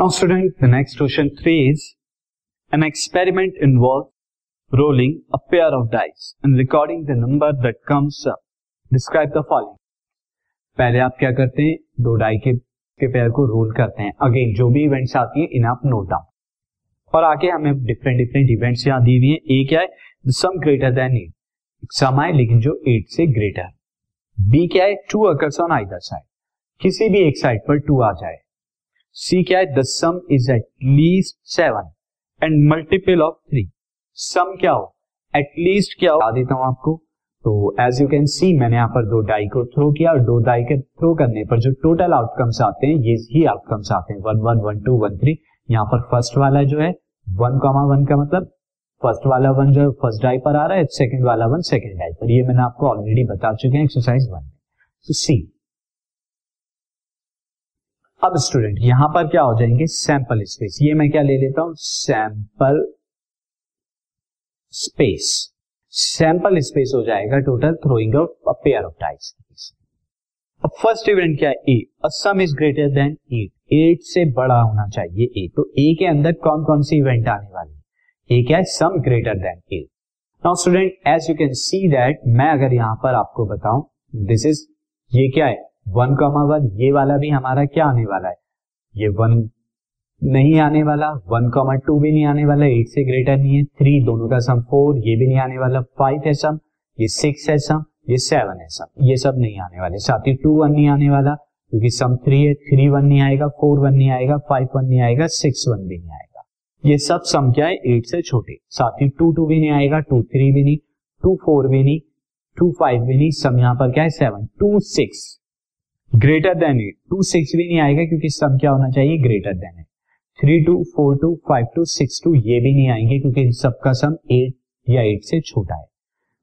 Now, student, the next question three is an experiment involves rolling a pair of dice and recording the number that comes up. Describe the following. पहले आप क्या करते हैं? दो die के, के pair को रोल करते हैं। अगेन जो भी इवेंट्स आती है इन आप नोट डाउन और आगे हमें डिफरेंट डिफरेंट इवेंट्स यहाँ दी हुई है। ए क्या है? Sum greater than eight sum आए लेकिन जो एट से ग्रेटर बी क्या है? Two occurs on either side किसी भी एक साइड पर टू आ जाए। सी क्या है? The sum is at least seven and multiple of three sum क्या हो? एटलीस्ट क्या हो? देता हूँ आपको। तो एज यू कैन सी मैंने यहाँ पर दो डाई को थ्रो किया और दो डाई के थ्रो करने पर जो टोटल आउटकम्स आते हैं, ये ही आउटकम्स आते हैं। One one one two one three यहाँ पर फ़र्स्ट वाला जो है वन कॉमा वन का मतलब फ़र्स्ट वाला वन जो फ़र्स्ट डाई पर आ रहा है सेकंड वाला वन सेकंड डाई पर। ये मैंने आपको ऑलरेडी बता चुके हैं एक्सरसाइज वन में। तो सी अब स्टूडेंट यहाँ पर क्या हो जाएँगे? सैंपल स्पेस ये मैं क्या ले लेता हूँ? सैंपल स्पेस सैंपल स्पेस हो जाएगा total throwing out a pair of dice अब फ़र्स्ट इवेंट क्या है? A sum is greater than eight eight से बड़ा होना चाहिए ए तो ए के अंदर कौन कौन सी इवेंट आने वाली है? ए क्या है? Sum greater than eight now student as you can see that मैं अगर यहाँ पर आपको बताऊँ दिस इज़ ये क्या है? वन कॉमा वन ये वाला भी हमारा क्या आने वाला है? ये वन नहीं आने वाला, वन कॉमा टू भी नहीं आने वाला एट से ग्रेटर नहीं है थ्री दोनों का सम फोर ये भी नहीं आने वाला फाइव है सम ये सिक्स है सम ये सेवन है सम ये सब नहीं आने वाले। साथ ही टू वन नहीं आने वाला, क्योंकि सम थ्री है थ्री वन नहीं आएगा फोर वन नहीं आएगा फाइव वन नहीं आएगा सिक्स वन भी नहीं आएगा। ये सब सम क्या है? एट से छोटे। साथ ही टू टू भी नहीं आएगा टू थ्री भी नहीं टू फोर भी नहीं टू फाइव भी नहीं सम यहाँ पर क्या है? Seven two six greater than eight two six भी नहीं आएगा क्योंकि सम क्या होना चाहिए? Greater than eight three two four two five two six two ये भी नहीं आएँगे क्योंकि सबका सम एट या एट से छोटा है।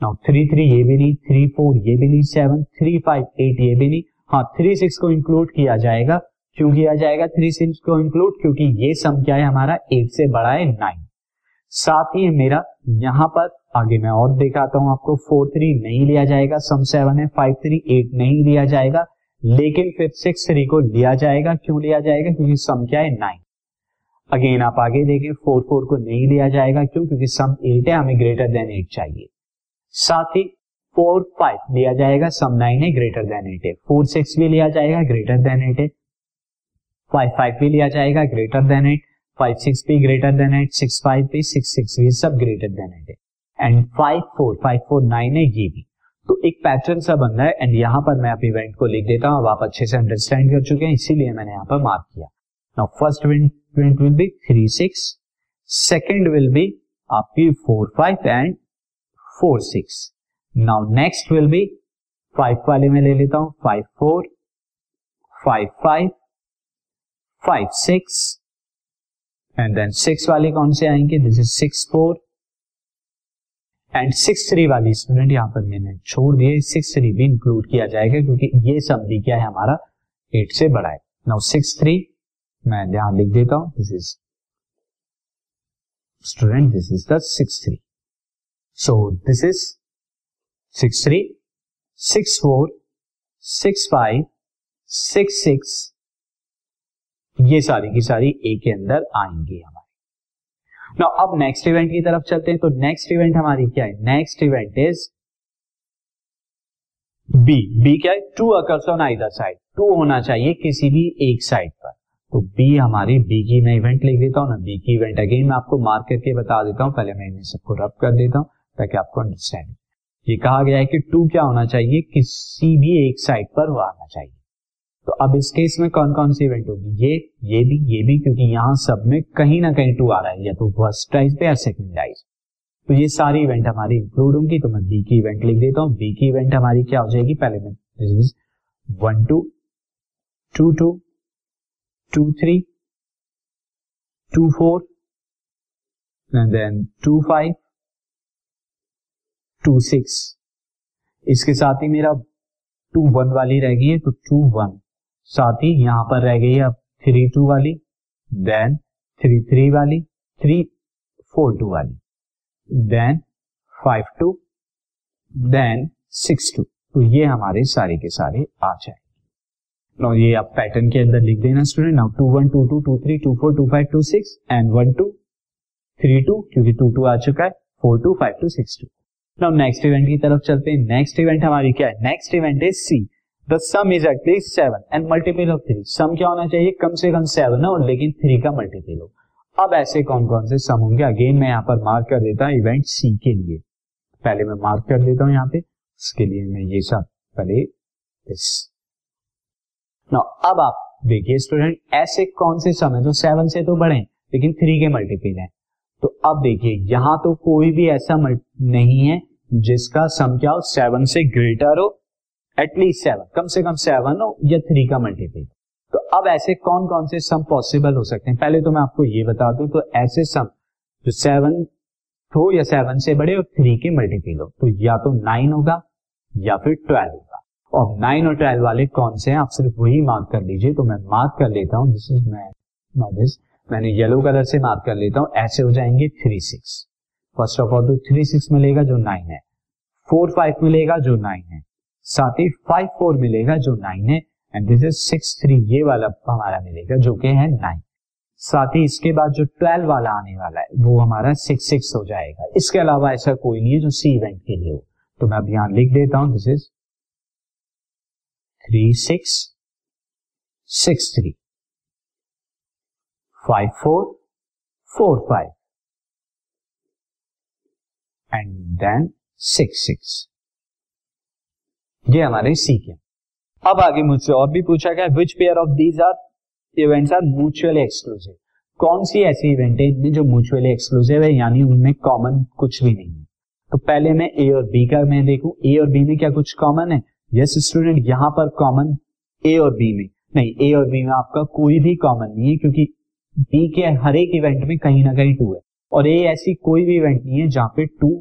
नाउ थ्री थ्री ये भी नहीं थ्री फोर ये भी नहीं सेवन थ्री फाइव एट ये भी नहीं। हाँ थ्री सिक्स को इंक्लूड किया जाएगा। क्यों किया जाएगा थ्री सिक्स को इंक्लूड क्योंकि ये सम क्या है? हमारा एट से बड़ा है नाइन साथ ही मेरा, यहाँ पर, आगे मैं और दिखाता हूँ आपको फोर थ्री नहीं लिया जाएगा सम सेवन है फाइव थ्री एट नहीं लिया जाएगा। लेकिन फिर सिक्स थ्री को लिया जाएगा। क्यों लिया जाएगा? क्योंकि सम क्या है? नाइन अगेन आप आगे देखें फोर फोर को नहीं लिया जाएगा। क्यों? क्योंकि सम एट है, हमें ग्रेटर देन एट चाहिए। साथ ही फोर फाइव लिया जाएगा सम नाइन है ग्रेटर देन एट है। फोर सिक्स भी लिया जाएगा ग्रेटर देन एट है। फाइव फाइव भी लिया जाएगा greater than eight five six भी greater than eight six five भी सिक्स सिक्स भी सब ग्रेटर देन एट है। And five four five four nine है, ये भी। तो एक पैटर्न सा बन रहा है एंड यहाँ पर मैं आप इवेंट को लिख देता हूँ, अब आप अच्छे से अंडरस्टैंड कर चुके हैं, इसीलिए मैंने यहाँ पर मार्क किया। Now first event will be three six second will be आपकी four five and four six now next will be five वाले में ले लेता हूँ five four five five five six and then six वाले कौन से आएँगे? This is six four and six three वाली स्टूडेंट यहाँ पर मैंने छोड़ दिए सिक्स थ्री भी इंक्लूड किया जाएगा क्योंकि ये सब भी क्या है हमारा? एट से बड़ा है। नाउ सिक्स थ्री मैं यहाँ लिख देता हूँ। This is student this is the six three so this is six three six four six five six six ये सारी की सारी ए के अंदर आएँगी नाउ अब नेक्स्ट इवेंट की तरफ़ चलते हैं तो नेक्स्ट इवेंट हमारी क्या है? Next event is B B क्या है? Two occurs on either side two होना चाहिए किसी भी एक साइड पर। तो बी हमारी बी की मैं इवेंट लिख देता हूँ, ना बी की इवेंट अगेन मैं आपको मार्क करके बता देता हूँ। पहले मैं इन्हें सबको रब कर देता हूँ, ताकि आपको अंडरस्टैंड ये कहा गया है कि टू क्या होना चाहिए? किसी भी एक साइड पर वो आना चाहिए। तो अब इस केस में कौन कौन सी इवेंट होगी? ये ये भी ये भी, क्योंकि यहाँ सब में कहीं ना कहीं टू आ रहा है, या तो फ़र्स्ट डाइज पे या सेकेंड डाइज तो ये सारी इवेंट हमारी इंक्लूड होंगी तो मैं बी की इवेंट लिख देता हूँ। बी की इवेंट हमारी क्या हो जाएगी? पहले में this is one two two two two three two four and then two five two six इसके साथ ही मेरा टू वन वाली रह गई है तो टू वन साथ ही यहाँ पर रह गई अब थ्री टू वाली देन थ्री थ्री वाली थ्री फोर टू वाली then five two then six two तो ये हमारे सारे के सारे आ जाए नो ये आप पैटर्न के अंदर लिख देना student now two one two two two three two four two five two six and one two three two क्योंकि टू टू आ चुका है four two five two six two now next event की तरफ़ चलते हैं। नेक्स्ट इवेंट हमारी क्या है? Next event is C the sum is at least seven and multiple of three sum क्या होना चाहिए? कम से कम सेवन हो, लेकिन थ्री का मल्टीपल हो। अब ऐसे कौन कौन से सम होंगे? अगेन मैं यहाँ पर मार्क कर देता हूँ इवेंट सी के लिए। पहले मैं मार्क कर देता हूँ यहाँ पे। इसके लिए मैं ये सब पहले इस। अब आप देखिए स्टूडेंट ऐसे कौन से सम है? जो सेवन से तो बड़े लेकिन थ्री के मल्टीपल हैं। तो अब देखिए, यहाँ तो कोई भी ऐसा नहीं है, जिसका सम क्या हो? सेवन से ग्रेटर हो। एटलीस्ट सेवन कम से कम सेवन हो, या थ्री का मल्टीपल तो अब ऐसे कौन कौन से सम पॉसिबल हो सकते हैं? पहले तो मैं आपको ये बता दूँ तो ऐसे सम जो सेवन हो या सेवन से बड़े और थ्री के मल्टीपल हो. तो या तो नाइन होगा, या फिर ट्वेल्व होगा. और नाइन और ट्वेल्व वाले कौन से हैं? आप सिर्फ़ वही मार्क कर लीजिए तो मैं मार्क कर लेता हूँ. दिस इज़ मैं दिस मैंने येलो कलर से मार्क कर लेता हूँ. ऐसे हो जाएँगे three six first of all तो थ्री सिक्स मिलेगा जो नाइन है. फोर फाइव मिलेगा जो नाइन है. साथ ही फाइव फोर मिलेगा जो नाइन है and this is six three ये वाला हमारा मिलेगा जो कि है नाइन साथ ही इसके बाद जो ट्वेल्व वाला आने वाला है, वो हमारा सिक्स सिक्स हो जाएगा। इसके अलावा ऐसा कोई नहीं है जो सी इवेंट के लिए हो। तो मैं अब यहाँ लिख देता हूँ this is three six six three five four four five and then six six ये हमारे सी के अब आगे मुझसे और भी पूछा गया which pair of these are events are mutually exclusive कौन सी ऐसी इवेंट है इनमें जो म्यूचुअली एक्सक्लूसिव है? यानी उनमें कॉमन कुछ भी नहीं है। तो पहले मैं ए और बी का मैं देखूँ। ए और बी में क्या कुछ कॉमन है? यस स्टूडेंट यहाँ पर कॉमन ए और बी में। नहीं ए और बी में आपका कोई भी कॉमन नहीं है, क्योंकि बी के हर एक इवेंट में कहीं ना कहीं टू है। और ए ऐसी कोई भी इवेंट नहीं है जहाँ पे टू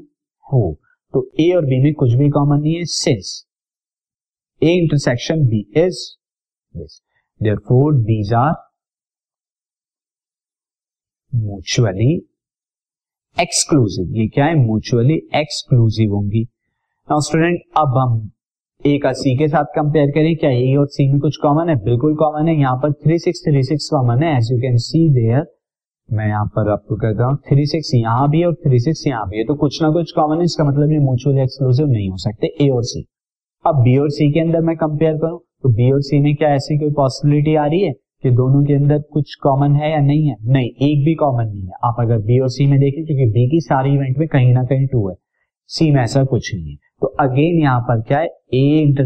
हो। तो ए और बी में कुछ भी कॉमन नहीं है since intersection B is this therefore these are mutually exclusive ये क्या है? म्यूचुअली एक्सक्लूसिव होंगी। नाउ स्टूडेंट अब हम ए का सी के साथ कंपेयर करें। क्या ए और सी में कुछ कॉमन है? बिल्कुल कॉमन है। यहाँ पर three six three six common है। As you can see there मैं यहाँ पर आपको कहता हूँ थ्री सिक्स यहाँ भी है और थ्री सिक्स यहाँ भी है। तो कुछ ना कुछ कॉमन है। इसका मतलब ये म्यूचुअली एक्सक्लूसिव नहीं हो सकते। ए और सी अब बी और सी के अंदर मैं कंपेयर करूँ तो बी और सी में क्या ऐसी कोई पॉसिबिलिटी आ रही है कि दोनों के अंदर कुछ कॉमन है या नहीं है? नहीं, एक भी कॉमन नहीं है। आप अगर बी और सी में देखें, क्योंकि बी की सारी इवेंट में कहीं ना कहीं टू है। सी में ऐसा कुछ नहीं है। तो अगेन यहाँ पर क्या है? A inter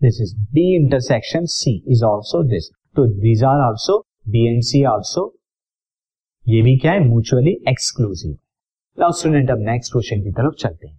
this is B intersection C is also this तो these are also B and C also ये भी क्या है? म्यूचुअली एक्सक्लूसिव स्टूडेंट अब नेक्स्ट क्वेश्चन की तरफ़ चलते हैं।